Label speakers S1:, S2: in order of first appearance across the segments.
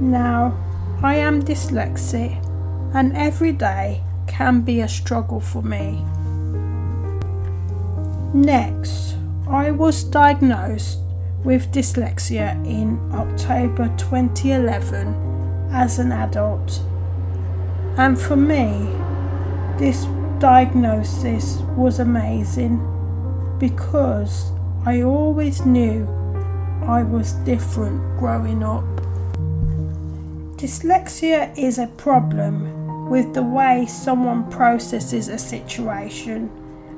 S1: Now, I am dyslexic, and every day can be a struggle for me. Next, I was diagnosed with dyslexia in October 2011 as an adult. And for me, this diagnosis was amazing because I always knew I was different growing up. Dyslexia is a problem with the way someone processes a situation,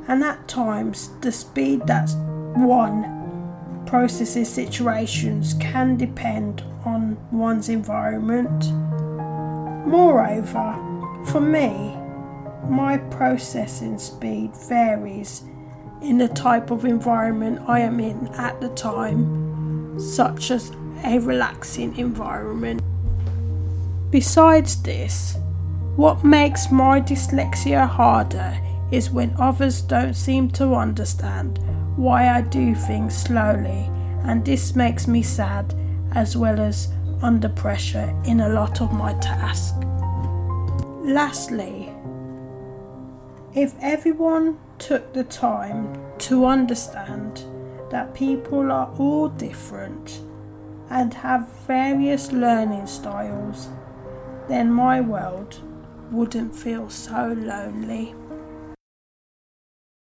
S1: and at times the speed that one processes situations can depend on one's environment. Moreover, for me, my processing speed varies in the type of environment I am in at the time, such as a relaxing environment. Besides this, what makes my dyslexia harder is when others don't seem to understand why I do things slowly, and this makes me sad as well as under pressure in a lot of my tasks. Lastly, if everyone took the time to understand that people are all different and have various learning styles, then my world wouldn't feel so lonely.